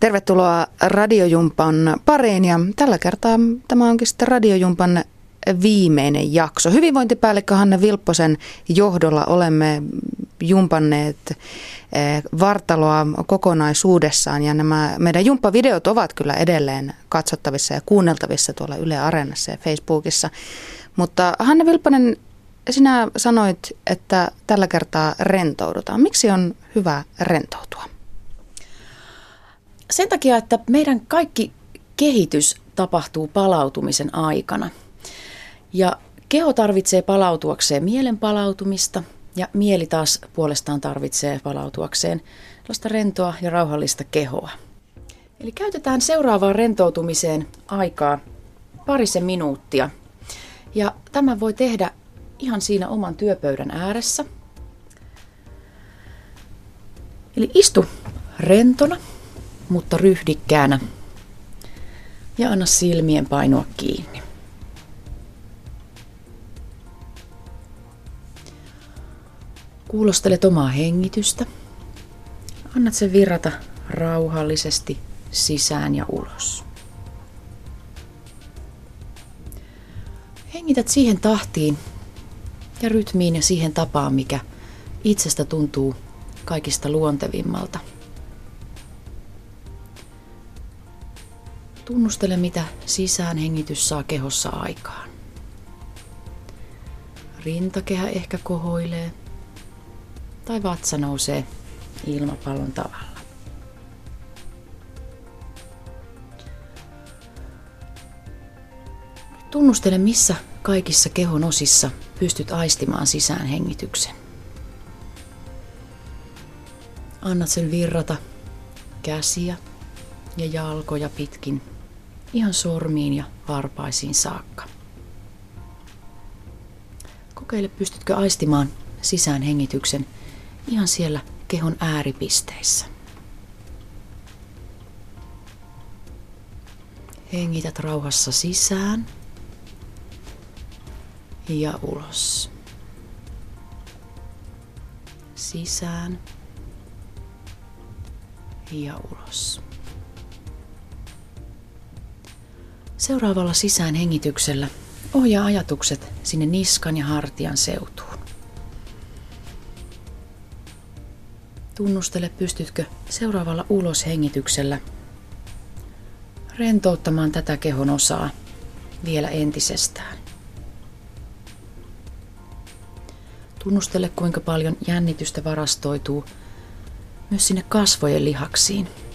Tervetuloa Radiojumpan pariin ja tällä kertaa tämä onkin sitten Radiojumpan viimeinen jakso. Hyvinvointipäällikkö Hanne Vilpposen johdolla olemme jumpanneet eh, vartaloa kokonaisuudessaan ja nämä meidän jumppavideot ovat kyllä edelleen katsottavissa ja kuunneltavissa tuolla Yle Areenassa ja Facebookissa. Mutta Hanne Vilpponen, sinä sanoit, että tällä kertaa rentoudutaan. Miksi on hyvä rentoutua? Sen takia, että meidän kaikki kehitys tapahtuu palautumisen aikana. Ja keho tarvitsee palautuakseen mielen palautumista ja mieli taas puolestaan tarvitsee palautuakseen tällaista rentoa ja rauhallista kehoa. Eli käytetään seuraavaan rentoutumiseen aikaa parisen minuuttia. Ja tämä voi tehdä ihan siinä oman työpöydän ääressä. Eli istu rentona mutta ryhdikkäänä ja anna silmien painua kiinni. Kuulostelet omaa hengitystä. Annat sen virrata rauhallisesti sisään ja ulos. Hengität siihen tahtiin ja rytmiin ja siihen tapaan, mikä itsestä tuntuu kaikista luontevimmalta – Tunnustele, mitä sisään hengitys saa kehossa aikaan. Rintakehä ehkä kohoilee tai vatsa nousee ilmapallon tavalla. Tunnustele, missä kaikissa kehon osissa pystyt aistimaan sisään hengityksen. Annat sen virrata käsiä ja jalkoja pitkin ihan sormiin ja varpaisiin saakka. Kokeile, pystytkö aistimaan sisään hengityksen ihan siellä kehon ääripisteissä. Hengität rauhassa sisään ja ulos. Sisään ja ulos. Seuraavalla sisään hengityksellä ohjaa ajatukset sinne niskan ja hartian seutuun. Tunnustele, pystytkö seuraavalla uloshengityksellä rentouttamaan tätä kehon osaa vielä entisestään. Tunnustele, kuinka paljon jännitystä varastoituu myös sinne kasvojen lihaksiin –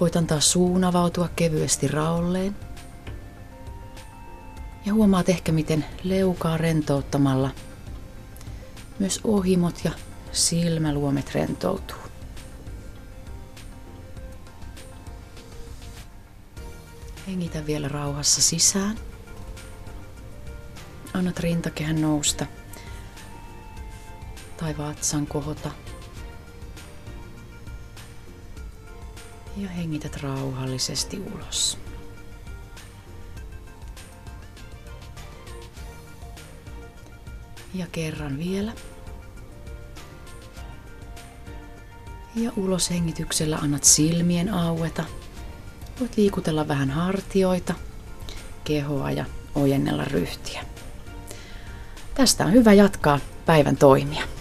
Voit antaa suun avautua kevyesti raolleen. Ja huomaat ehkä, miten leukaa rentouttamalla myös ohimot ja silmäluomet rentoutuu. Hengitä vielä rauhassa sisään. Annat rintakehän nousta tai vatsan kohota ja hengität rauhallisesti ulos. Ja kerran vielä. Ja ulos hengityksellä annat silmien aueta. Voit liikutella vähän hartioita, kehoa ja ojennella ryhtiä. Tästä on hyvä jatkaa päivän toimia.